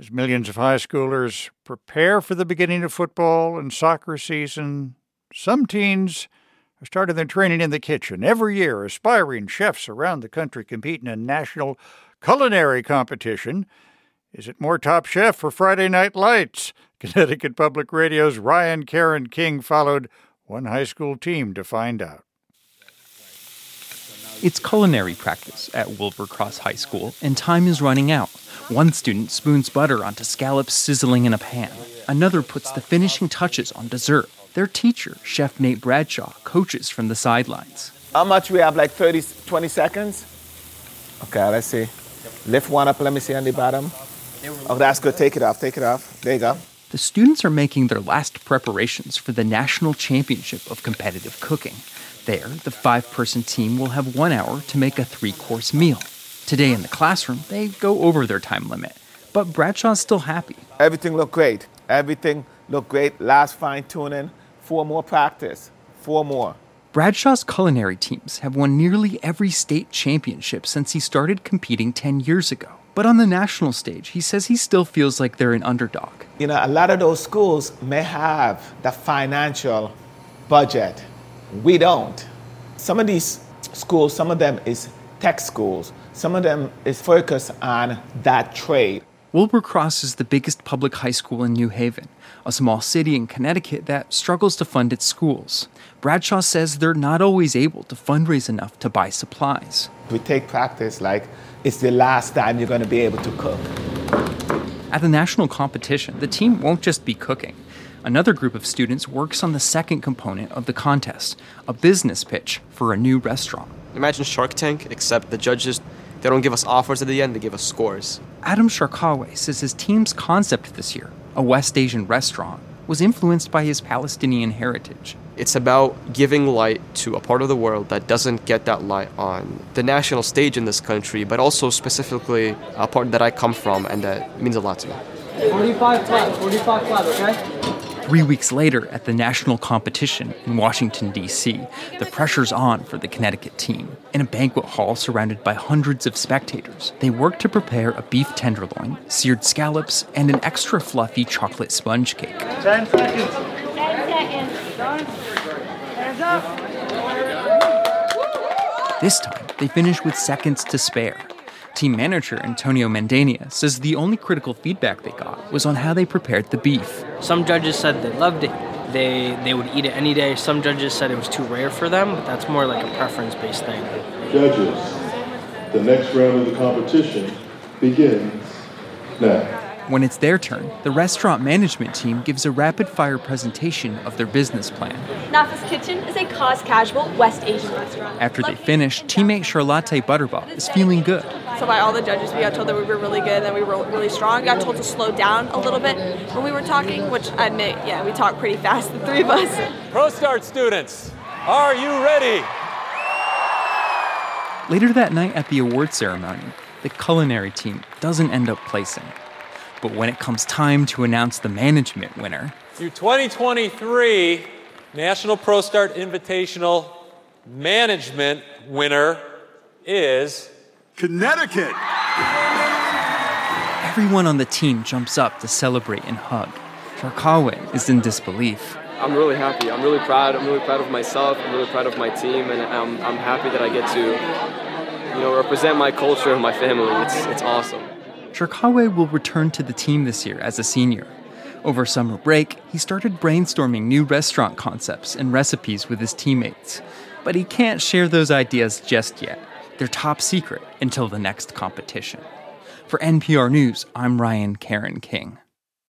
As millions of high schoolers prepare for the beginning of football and soccer season, some teens are starting their training in the kitchen. Every year, aspiring chefs around the country compete in a national culinary competition. Is it more Top Chef for Friday Night Lights? Connecticut Public Radio's Ryan Caron King followed one high school team to find out. It's culinary practice at Wilbur Cross High School, and time is running out. One student spoons butter onto scallops sizzling in a pan. Another puts the finishing touches on dessert. Their teacher, Chef Nate Bradshaw, coaches from the sidelines. How much we have? Like 30, 20 seconds? Okay, let's see. Lift one up, let me see on the bottom. Oh, that's good. Take it off, take it off. There you go. The students are making their last preparations for the National Championship of Competitive Cooking. There, the five person team will have one hour to make a three course meal. Today in the classroom, they go over their time limit, but Bradshaw's still happy. Everything looked great. Everything looked great. Last fine tuning. Four more practice. Four more. Bradshaw's culinary teams have won nearly every state championship since he started competing 10 years ago. But on the national stage, he says he still feels like they're an underdog. You know, a lot of those schools may have the financial budget we don't. Some of these schools, some of them is tech schools, some of them is focused on that trade. Wilbur Cross is the biggest public high school in New Haven, a small city in Connecticut that struggles to fund its schools. Bradshaw says they're not always able to fundraise enough to buy supplies. We take practice like it's the last time you're going to be able to cook. At the national competition, the team won't just be cooking. Another group of students works on the second component of the contest a business pitch for a new restaurant. Imagine Shark Tank, except the judges, they don't give us offers at the end, they give us scores. Adam Sharkawe says his team's concept this year, a West Asian restaurant, was influenced by his Palestinian heritage. It's about giving light to a part of the world that doesn't get that light on the national stage in this country, but also specifically a part that I come from and that means a lot to me. 45 flat, 45 flat, okay? Three weeks later, at the national competition in Washington, D.C., the pressure's on for the Connecticut team. In a banquet hall surrounded by hundreds of spectators, they work to prepare a beef tenderloin, seared scallops, and an extra fluffy chocolate sponge cake. 10 seconds. 10 seconds. Hands up. This time, they finish with seconds to spare. Team manager Antonio Mandania says the only critical feedback they got was on how they prepared the beef. Some judges said they loved it. They, they would eat it any day. Some judges said it was too rare for them, but that's more like a preference based thing. Judges, the next round of the competition begins now. When it's their turn, the restaurant management team gives a rapid fire presentation of their business plan. Nafa's Kitchen is a cause casual West Asian restaurant. After they finish, teammate Charlotte Butterbaugh is feeling good. So by all the judges, we got told that we were really good, that we were really strong. Got told to slow down a little bit when we were talking, which I admit, yeah, we talk pretty fast, the three of us. ProStart students, are you ready? Later that night at the award ceremony, the culinary team doesn't end up placing. But when it comes time to announce the management winner, your 2023 National ProStart Invitational Management winner is Connecticut. Everyone on the team jumps up to celebrate and hug. Sharkawe is in disbelief. I'm really happy. I'm really proud. I'm really proud of myself. I'm really proud of my team, and I'm, I'm happy that I get to, you know, represent my culture and my family. It's, it's awesome. Sharkawe will return to the team this year as a senior. Over summer break, he started brainstorming new restaurant concepts and recipes with his teammates. But he can't share those ideas just yet. They're top secret until the next competition. For NPR News, I'm Ryan Caron King.